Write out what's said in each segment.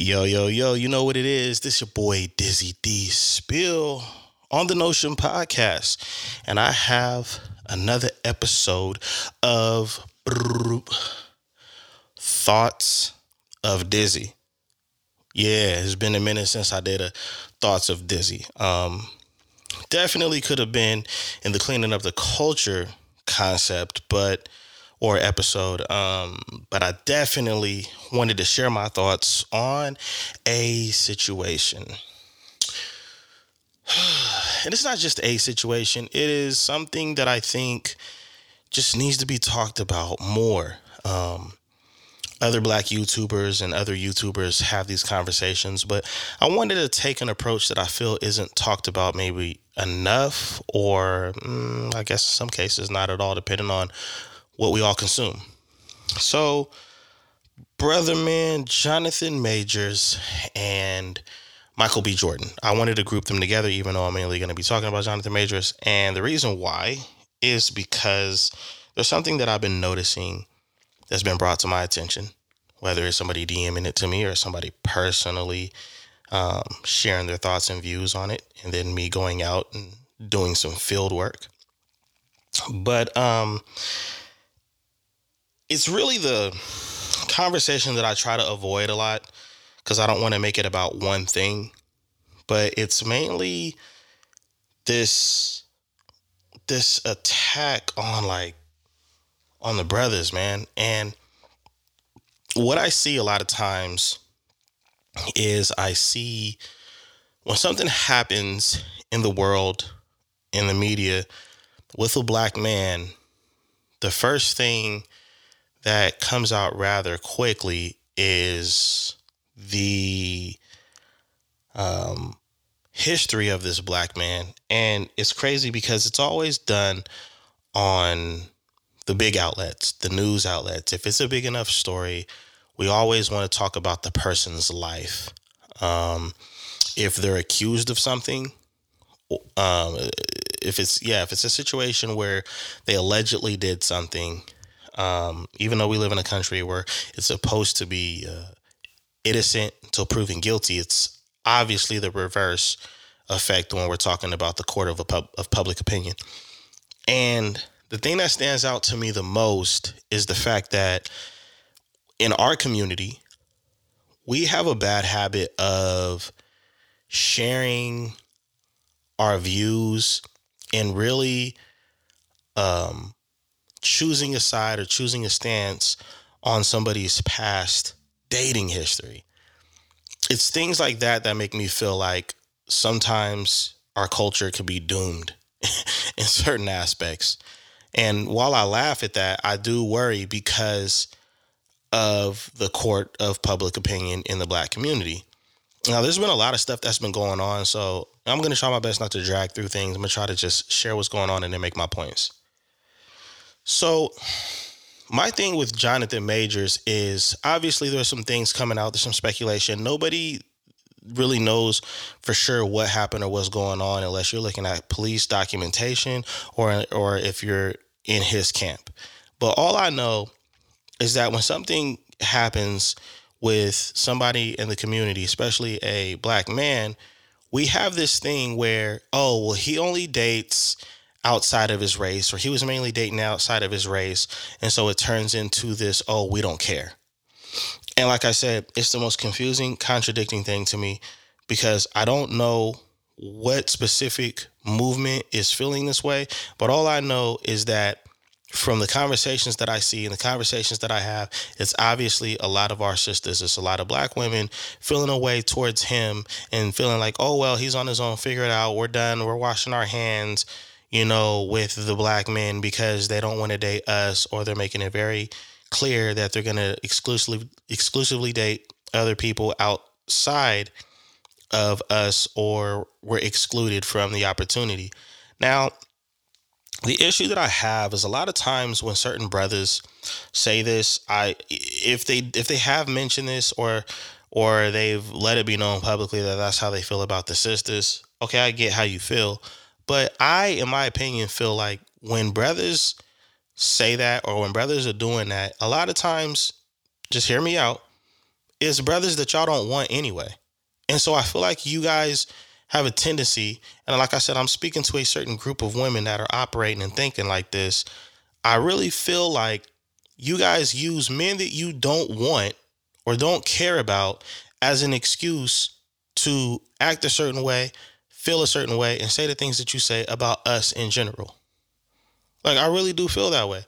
Yo, yo, yo, you know what it is. This your boy Dizzy D Spill on the Notion Podcast. And I have another episode of Thoughts of Dizzy. Yeah, it's been a minute since I did a Thoughts of Dizzy. Um, definitely could have been in the cleaning up the culture concept, but or episode. Um, but I definitely wanted to share my thoughts on a situation. And it's not just a situation, it is something that I think just needs to be talked about more. Um, other black YouTubers and other YouTubers have these conversations, but I wanted to take an approach that I feel isn't talked about maybe enough, or mm, I guess in some cases not at all, depending on what we all consume. So, brother man Jonathan Majors and Michael B. Jordan. I wanted to group them together, even though I'm mainly going to be talking about Jonathan Majors. And the reason why is because there's something that I've been noticing that's been brought to my attention, whether it's somebody DMing it to me or somebody personally um, sharing their thoughts and views on it, and then me going out and doing some field work. But um, it's really the conversation that I try to avoid a lot because I don't want to make it about one thing. But it's mainly this this attack on like on the brothers, man. And what I see a lot of times is I see when something happens in the world, in the media, with a black man, the first thing that comes out rather quickly is the um, history of this black man. And it's crazy because it's always done on the big outlets, the news outlets. If it's a big enough story, we always want to talk about the person's life. Um, if they're accused of something, um, if it's yeah, if it's a situation where they allegedly did something, um, even though we live in a country where it's supposed to be uh, innocent until proven guilty, it's obviously the reverse effect when we're talking about the court of pub- of public opinion. And the thing that stands out to me the most is the fact that in our community, we have a bad habit of sharing our views and really um, choosing a side or choosing a stance on somebody's past dating history. It's things like that that make me feel like sometimes our culture could be doomed in certain aspects. And while I laugh at that, I do worry because of the court of public opinion in the black community. Now, there's been a lot of stuff that's been going on, so I'm going to try my best not to drag through things. I'm going to try to just share what's going on and then make my points. So, my thing with Jonathan Majors is obviously there's some things coming out, there's some speculation. Nobody really knows for sure what happened or what's going on unless you're looking at police documentation or or if you're in his camp. But all I know is that when something happens with somebody in the community, especially a black man, we have this thing where, oh, well, he only dates outside of his race, or he was mainly dating outside of his race. And so it turns into this, oh, we don't care. And like I said, it's the most confusing, contradicting thing to me because I don't know what specific movement is feeling this way. But all I know is that from the conversations that I see and the conversations that I have, it's obviously a lot of our sisters, it's a lot of black women feeling a way towards him and feeling like, oh, well, he's on his own, figure it out, we're done, we're washing our hands you know, with the black men because they don't want to date us or they're making it very clear that they're going to exclusively exclusively date other people outside of us or we're excluded from the opportunity. Now, the issue that I have is a lot of times when certain brothers say this, I if they if they have mentioned this or or they've let it be known publicly that that's how they feel about the sisters. Okay, I get how you feel, but I, in my opinion, feel like when brothers say that or when brothers are doing that, a lot of times, just hear me out. it's brothers that y'all don't want anyway. And so I feel like you guys have a tendency, and like I said, I'm speaking to a certain group of women that are operating and thinking like this. I really feel like you guys use men that you don't want or don't care about as an excuse to act a certain way, feel a certain way, and say the things that you say about us in general. Like I really do feel that way.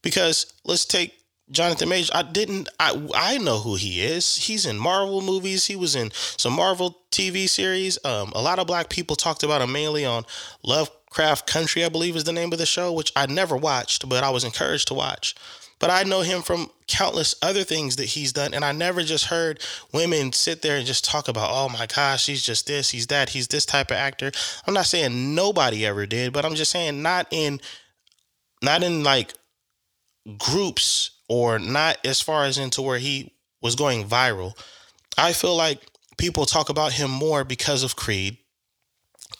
Because let's take Jonathan Majors. I didn't I I know who he is. He's in Marvel movies. He was in some Marvel TV series. Um, a lot of black people talked about him mainly on Lovecraft Country, I believe is the name of the show, which I never watched, but I was encouraged to watch. But I know him from countless other things that he's done. And I never just heard women sit there and just talk about, oh my gosh, he's just this, he's that, he's this type of actor. I'm not saying nobody ever did, but I'm just saying not in not in like groups or not as far as into where he was going viral. I feel like people talk about him more because of Creed.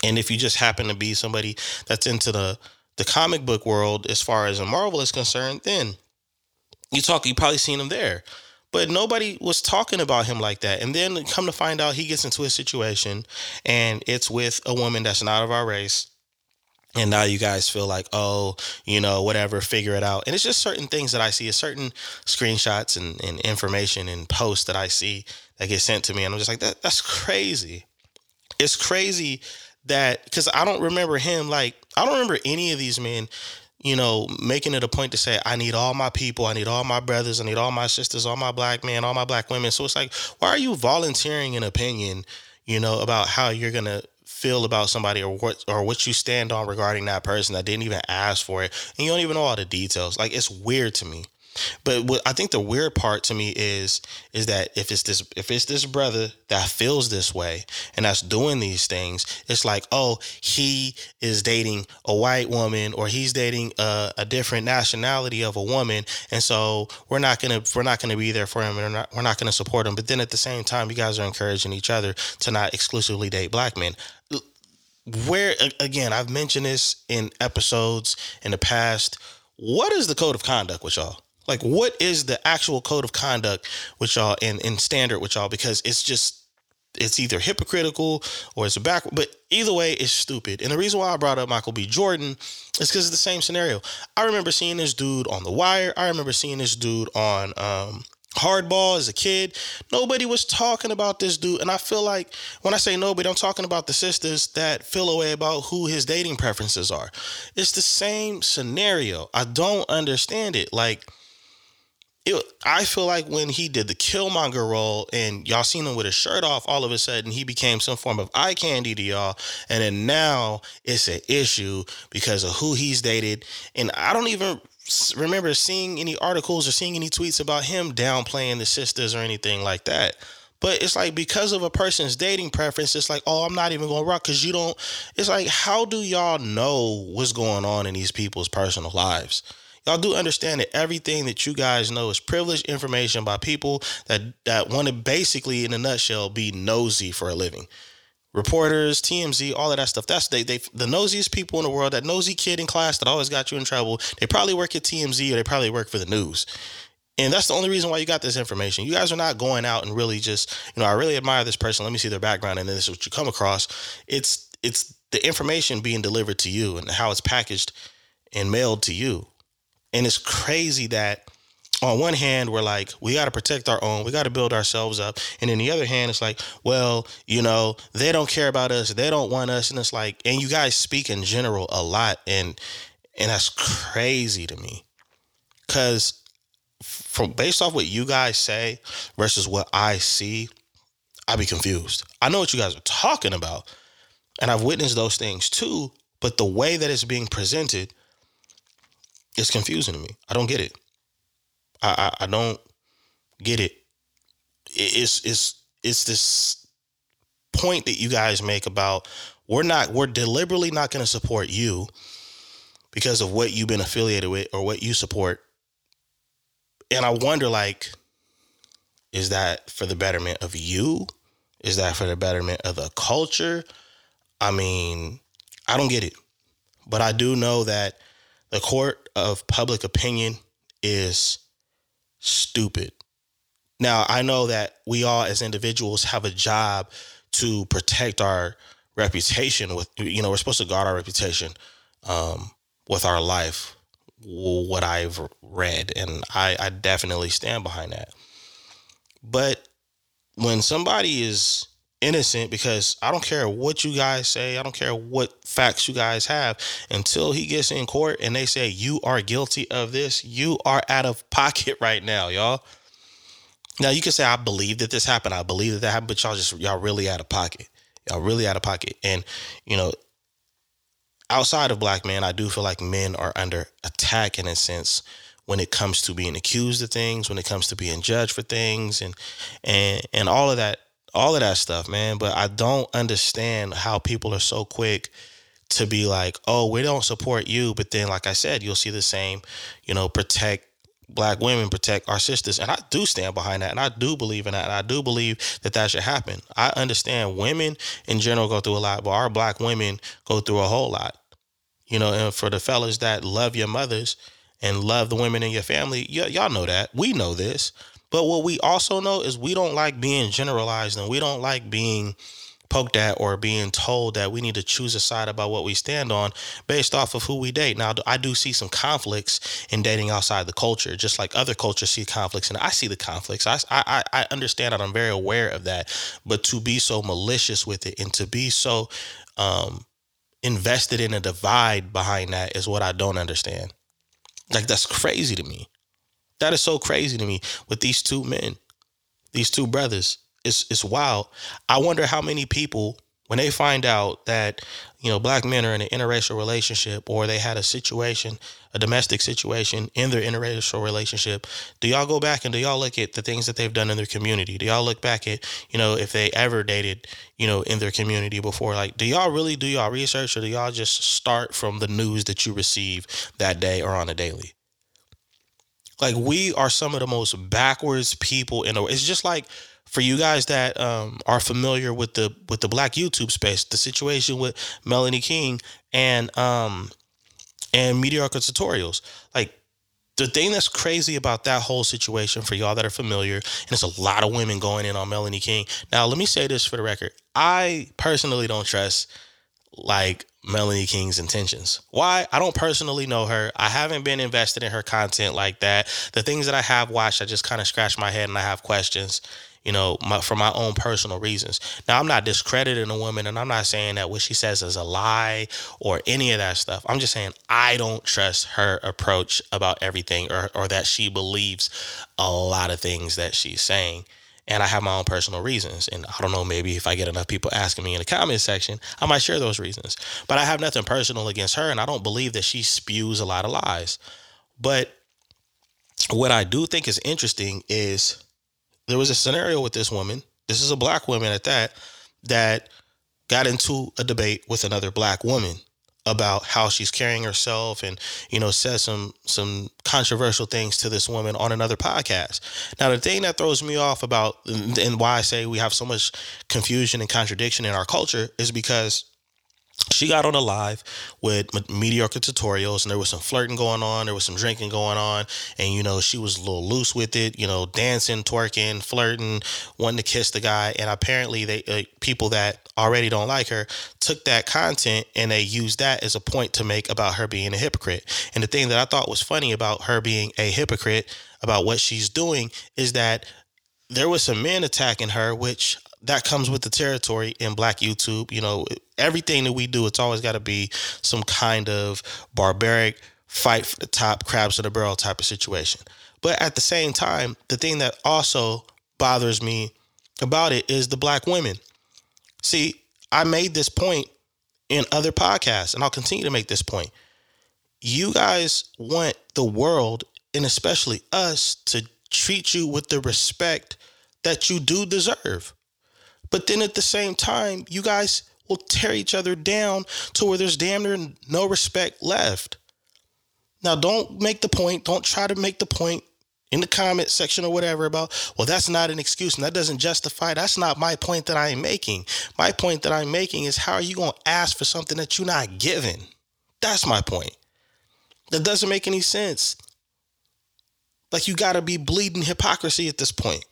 And if you just happen to be somebody that's into the the comic book world as far as a Marvel is concerned, then you talk, you probably seen him there. But nobody was talking about him like that. And then come to find out he gets into a situation and it's with a woman that's not of our race. And now you guys feel like, oh, you know, whatever, figure it out. And it's just certain things that I see, certain screenshots and, and information and posts that I see that get sent to me. And I'm just like, that that's crazy. It's crazy that because I don't remember him like I don't remember any of these men you know, making it a point to say, I need all my people, I need all my brothers, I need all my sisters, all my black men, all my black women. So it's like, why are you volunteering an opinion, you know, about how you're gonna feel about somebody or what or what you stand on regarding that person that didn't even ask for it and you don't even know all the details. Like it's weird to me. But what I think the weird part to me is is that if it's this if it's this brother that feels this way and that's doing these things, it's like oh he is dating a white woman or he's dating a, a different nationality of a woman, and so we're not gonna we're not gonna be there for him. And we're not we're not gonna support him. But then at the same time, you guys are encouraging each other to not exclusively date black men. Where again i've mentioned this in episodes in the past. What is the code of conduct with y'all like, what is the actual code of conduct with y'all and, and standard with y'all? Because it's just it's either hypocritical or it's a back but either way it's stupid. And the reason why i brought up michael b. Jordan is because it's the same scenario. I remember seeing this dude on the wire. I remember seeing this dude on um, hardball as a kid. Nobody was talking about this dude. And i feel like when i say nobody i'm talking about the sisters that feel away about who his dating preferences are. It's the same scenario. I don't understand it. Like it, I feel like when he did the Killmonger role and y'all seen him with his shirt off, all of a sudden he became some form of eye candy to y'all. And then now it's an issue because of who he's dated. And I don't even remember seeing any articles or seeing any tweets about him downplaying the sisters or anything like that. But it's like because of a person's dating preference, it's like, oh, I'm not even gonna rock because you don't. It's like, how do y'all know what's going on in these people's personal lives? Y'all do understand that everything that you guys know is privileged information by people that that want to basically, in a nutshell, be nosy for a living. Reporters, TMZ, all of that stuff. That's they they the nosiest people in the world. That nosy kid in class that always got you in trouble. They probably work at TMZ or they probably work for the news. And that's the only reason why you got this information. You guys are not going out and really just, you know, I really admire this person. Let me see their background, and then this is what you come across. It's it's the information being delivered to you and how it's packaged and mailed to you. And it's crazy that on one hand, we're like, we got to protect our own, we got to build ourselves up. And then the other hand, it's like, well, you know, they don't care about us, they don't want us. And it's like, and you guys speak in general a lot. And, and that's crazy to me. Cause from based off what you guys say versus what I see, I'd be confused. I know what you guys are talking about. And I've witnessed those things too. But the way that it's being presented, it's confusing to me. I don't get it. I I, I don't get it. It's it's it's this point that you guys make about we're not we're deliberately not going to support you because of what you've been affiliated with or what you support. And I wonder like is that for the betterment of you? Is that for the betterment of the culture? I mean, I don't get it. But I do know that the court of public opinion is stupid. Now, I know that we all as individuals have a job to protect our reputation with you know, we're supposed to guard our reputation um, with our life, what I've read, and I, I definitely stand behind that. But when somebody is innocent because I don't care what you guys say, I don't care what facts you guys have, until he gets in court and they say you are guilty of this, you are out of pocket right now, y'all. Now you can say I believe that this happened, I believe that that happened, but y'all just y'all really out of pocket. Y'all really out of pocket. And you know, outside of black men, I do feel like men are under attack in a sense when it comes to being accused of things, when it comes to being judged for things and and and all of that all of that stuff, man. But I don't understand how people are so quick to be like, oh, we don't support you. But then, like I said, you'll see the same, you know, protect black women, protect our sisters. And I do stand behind that. And I do believe in that. And I do believe that that should happen. I understand women in general go through a lot, but our black women go through a whole lot. You know, and for the fellas that love your mothers and love the women in your family, y- y'all know that. We know this. But what we also know is we don't like being generalized and we don't like being poked at or being told that we need to choose a side about what we stand on based off of who we date. Now, I do see some conflicts in dating outside the culture, just like other cultures see conflicts, and I see the conflicts. I, I, I understand that. I'm very aware of that. But to be so malicious with it and to be so um, invested in a divide behind that is what I don't understand. Like, that's crazy to me. That is so crazy to me with these two men, these two brothers. It's it's wild. I wonder how many people when they find out that you know black men are in an interracial relationship or they had a situation a domestic situation in their interracial relationship do y'all go back and do y'all look at the things that they've done in their community do y'all look back at you know if they ever dated you know in their community before like do y'all really do y'all research or do y'all just start from the news that you receive that day or on a daily like we are some of the most backwards people in the world. It's just like for you guys that um, are familiar with the with the black YouTube space, the situation with Melanie King and um and mediocre tutorials. Like the thing that's crazy about that whole situation for y'all that are familiar, and it's a lot of women going in on Melanie King. Now, let me say this for the record. I personally don't trust like Melanie King's intentions. Why? I don't personally know her. I haven't been invested in her content like that. The things that I have watched, I just kind of scratch my head and I have questions, you know, my, for my own personal reasons. Now, I'm not discrediting a woman and I'm not saying that what she says is a lie or any of that stuff. I'm just saying I don't trust her approach about everything or, or that she believes a lot of things that she's saying and I have my own personal reasons. And I don't know, maybe if I get enough people asking me in the comment section, I might share those reasons. But I have nothing personal against her, and I don't believe that she spews a lot of lies. But what I do think is interesting is there was a scenario with this woman. This is a black woman at that, that got into a debate with another black woman about how she's carrying herself and you know says some some controversial things to this woman on another podcast. Now the thing that throws me off about and why i say we have so much confusion and contradiction in our culture is because she got on a live with mediocre tutorials and there was some flirting going on there was some drinking going on and you know she was a little loose with it you know dancing twerking flirting wanting to kiss the guy and apparently they uh, people that already don't like her took that content and they used that as a point to make about her being a hypocrite. And the thing that i thought was funny about her being a hypocrite about what she's doing is that there was some men attacking her which that comes with the territory in black YouTube. You know, everything that we do, it's always got to be some kind of barbaric fight for the top, crabs in the barrel type of situation. But at the same time, the thing that also bothers me about it is the black women. See, I made this point in other podcasts, and I'll continue to make this point. You guys want the world, and especially us, to treat you with the respect that you do deserve. But then at the same time, you guys will tear each other down to where there's damn near no respect left. Now, don't make the point, don't try to make the point in the comment section or whatever about, well, that's not an excuse and that doesn't justify. That's not my point that I am making. My point that I'm making is how are you going to ask for something that you're not given? That's my point. That doesn't make any sense. Like you got to be bleeding hypocrisy at this point.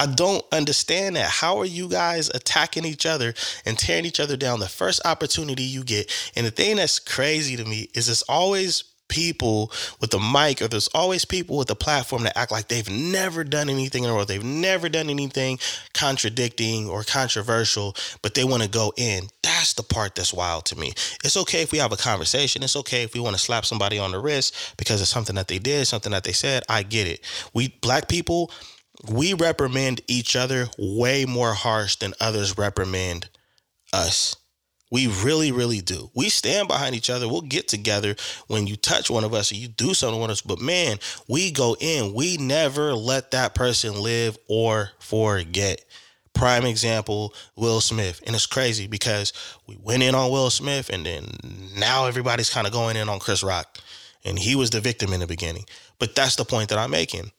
I don't understand that. How are you guys attacking each other and tearing each other down the first opportunity you get? And the thing that's crazy to me is it's always people with the mic or there's always people with the platform that act like they've never done anything in the world. They've never done anything contradicting or controversial, but they want to go in. That's the part that's wild to me. It's okay if we have a conversation. It's okay if we want to slap somebody on the wrist because of something that they did, something that they said. I get it. We black people, we reprimand each other way more harsh than others reprimand us. We really, really do. We stand behind each other. We'll get together when you touch one of us or you do something with us. But man, we go in. We never let that person live or forget. Prime example, Will Smith. And it's crazy because we went in on Will Smith and then now everybody's kind of going in on Chris Rock. And he was the victim in the beginning. But that's the point that I'm making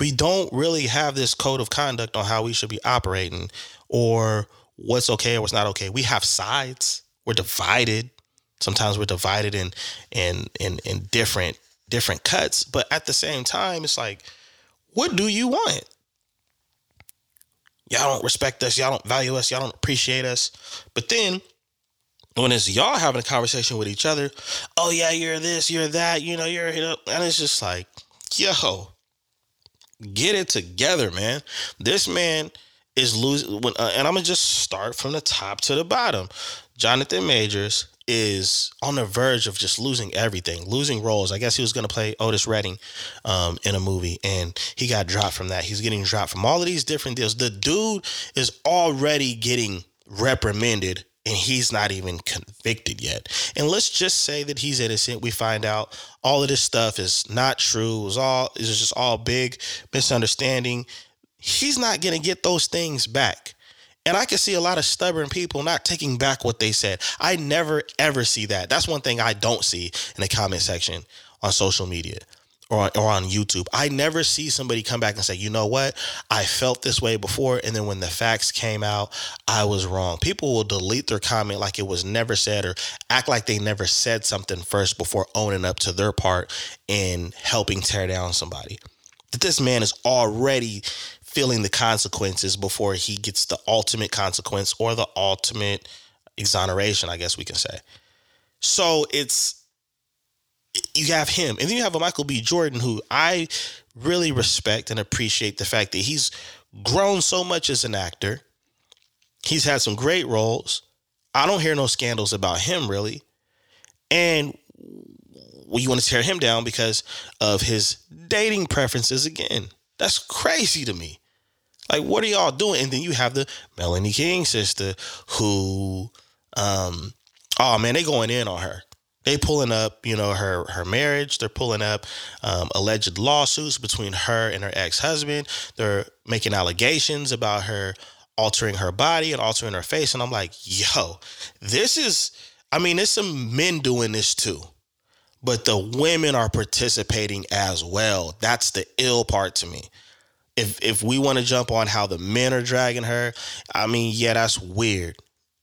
we don't really have this code of conduct on how we should be operating or what's okay or what's not okay. We have sides. We're divided. Sometimes we're divided in in in in different different cuts, but at the same time, it's like, what do you want? Y'all don't respect us. Y'all don't value us. Y'all don't appreciate us. But then when it's y'all having a conversation with each other, oh yeah, you're this, you're that, you know, you're and it's just like, yo, Get it together, man. This man is losing. Uh, and I'm gonna just start from the top to the bottom. Jonathan Majors is on the verge of just losing everything, losing roles. I guess he was going to play Otis Redding um, in a movie, and he got dropped from that. He's getting dropped from all of these different deals. The dude is already getting reprimanded and he's not even convicted yet. And let's just say that he's innocent. We find out all of this stuff is not true. It was all it was just all big misunderstanding. He's not going to get those things back. And I can see a lot of stubborn people not taking back what they said. I never ever see that. That's one thing I don't see in the comment section on social media or on, or on YouTube. I never see somebody come back and say, you know what? I felt this way before. And then when the facts came out, I was wrong. People will delete their comment like it was never said or act like they never said something first before owning up to their part in helping tear down somebody. That this man is already feeling the consequences before he gets the ultimate consequence or the ultimate exoneration, I guess we can say. So it's you have him, and then you have a Michael B. Jordan who I really respect and appreciate the fact that he's grown so much as an actor. He's had some great roles. I don't hear no scandals about him really. And you want to tear him down because of his dating preferences again. That's crazy to me. Like, what are y'all doing? And then you have the Melanie King sister who, um, oh man, they going in on her they pulling up, you know, her her marriage. They're pulling up um, alleged lawsuits between her and her ex husband. They're making allegations about her altering her body and altering her face. And I'm like, yo, this is. I mean, there's some men doing this too, but the women are participating as well. That's the ill part to me. If if we want to jump on how the men are dragging her, I mean, yeah, that's weird.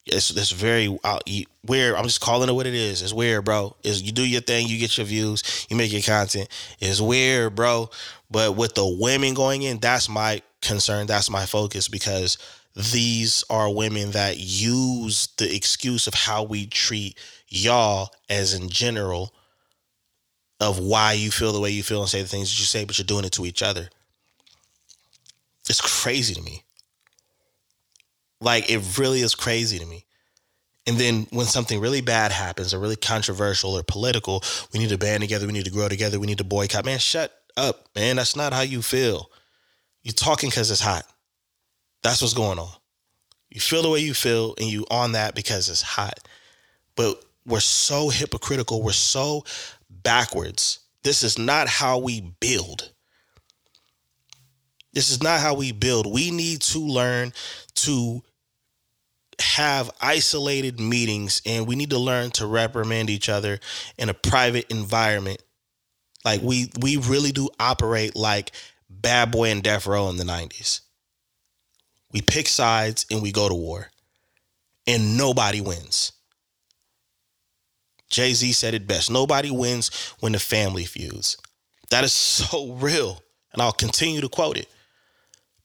It's it's very uh, weird. I'm just calling it what it is. It's weird, bro. Is you do your thing, you get your views, you make your content. It's weird, bro. But with the women going in, that's my concern. That's my focus because these are women that use the excuse of how we treat y'all as in general of why you feel the way you feel and say the things that you say, but you're doing it to each other. It's crazy to me. Like it really is crazy to me. And then when something really bad happens or really controversial or political, we need to band together, we need to grow together, we need to boycott. Man, shut up, man. That's not how you feel. You're talking because it's hot. That's what's going on. You feel the way you feel and you on that because it's hot. But we're so hypocritical. We're so backwards. This is not how we build. This is not how we build. We need to learn to have isolated meetings and we need to learn to reprimand each other in a private environment. Like we we really do operate like Bad Boy and Death Row in the 90s. We pick sides and we go to war. And nobody wins. Jay-Z said it best. Nobody wins when the family feuds. That is so real. And I'll continue to quote it.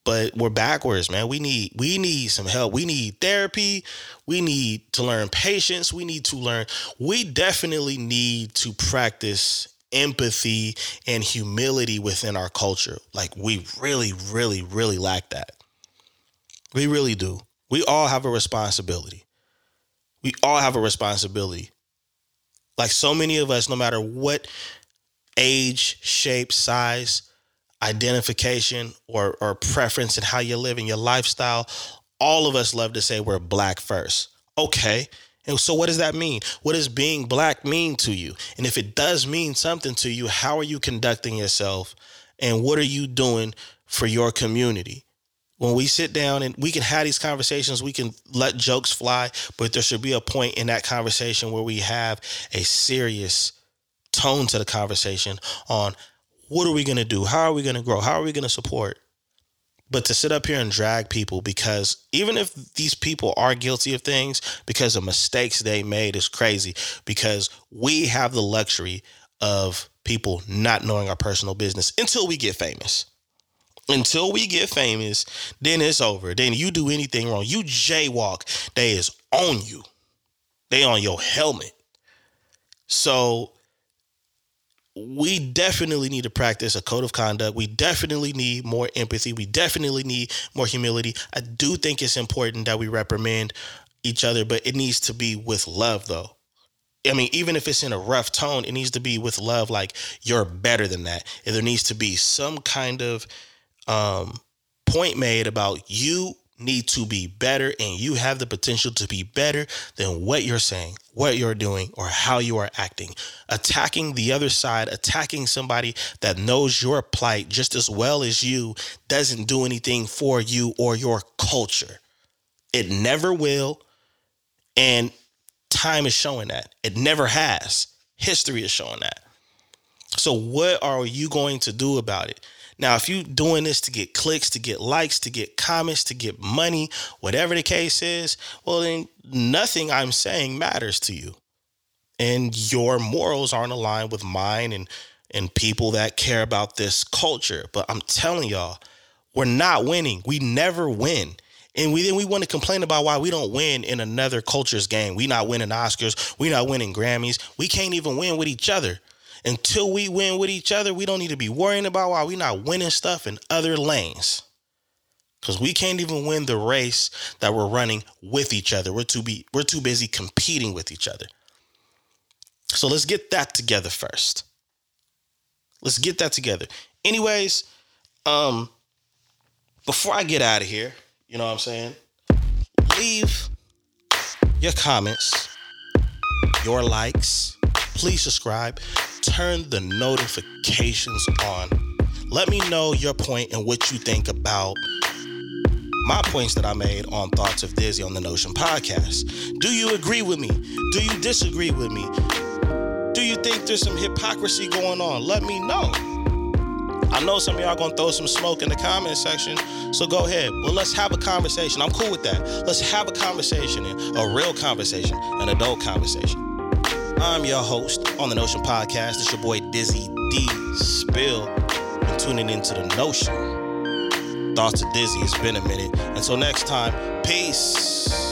But we're backwards, man. We need we need some help. We need therapy. We need to learn patience. We need to learn. We definitely need to practice empathy and humility within our culture. Like we really, really, really lack that. We really do. We all have a responsibility. We all have a responsibility. Like so many of us, no matter what age, shape, size, identification, or, or preference and how you're living your lifestyle, all of us love to say we're black first. Okay. And so, what does that mean? What does being black mean to you? And if it does mean something to you, how are you conducting yourself? And what are you doing for your community? When we sit down and we can have these conversations, we can let jokes fly, but there should be a point in that conversation where we have a serious tone to the conversation on what are we going to do? How are we going to grow? How are we going to support? But to sit up here and drag people because even if these people are guilty of things because of mistakes they made is crazy because we have the luxury of people not knowing our personal business until we get famous. Until we get famous, then it's over. Then you do anything wrong. You jaywalk, they is on you. They on your helmet. So we definitely need to practice a code of conduct. We definitely need more empathy. We definitely need more humility. I do think it's important that we reprimand each other, but it needs to be with love, though. I mean, even if it's in a rough tone, it needs to be with love, like you're better than that. And there needs to be some kind of um, point made about you need to be better and you have the potential to be better than what you're saying, what you're doing, or how you are acting. Attacking the other side, attacking somebody that knows your plight just as well as you doesn't do anything for you or your culture. It never will. And time is showing that. It never has. History is showing that. So, what are you going to do about it? Now, if you're doing this to get clicks, to get likes, to get comments, to get money, whatever the case is, well, then nothing I'm saying matters to you. And your morals aren't aligned with mine and and people that care about this culture. But I'm telling y'all, we're not winning. We never win. And we then we want to complain about why we don't win in another culture's game. We not winning Oscars. We not winning Grammys. We can't even win with each other until we win with each other, we don't need to be worrying about why we're not winning stuff in other lanes. Cause we can't even win the race that we're running with each other. We're too be we're too busy competing with each other. So let's get that together first. Let's get that together. Anyways, um, before I get out of here, you know what I'm saying? Leave your comments, your likes. Please subscribe turn the notifications on. Let me know your point and what you think about my points that I made on Thoughts of Dizzy on the Notion podcast. Do you agree with me? Do you disagree with me? Do you think there's some hypocrisy going on? Let me know. I know some of y'all gonna throw some smoke in the comment section, so go ahead. Well, let's have a conversation. I'm cool with that. Let's have a conversation, a real conversation, an adult conversation. I'm your host on the Notion Podcast. It's your boy Dizzy D Spill. And tuning into the Notion. Thoughts of Dizzy. It's been a minute. Until next time, peace.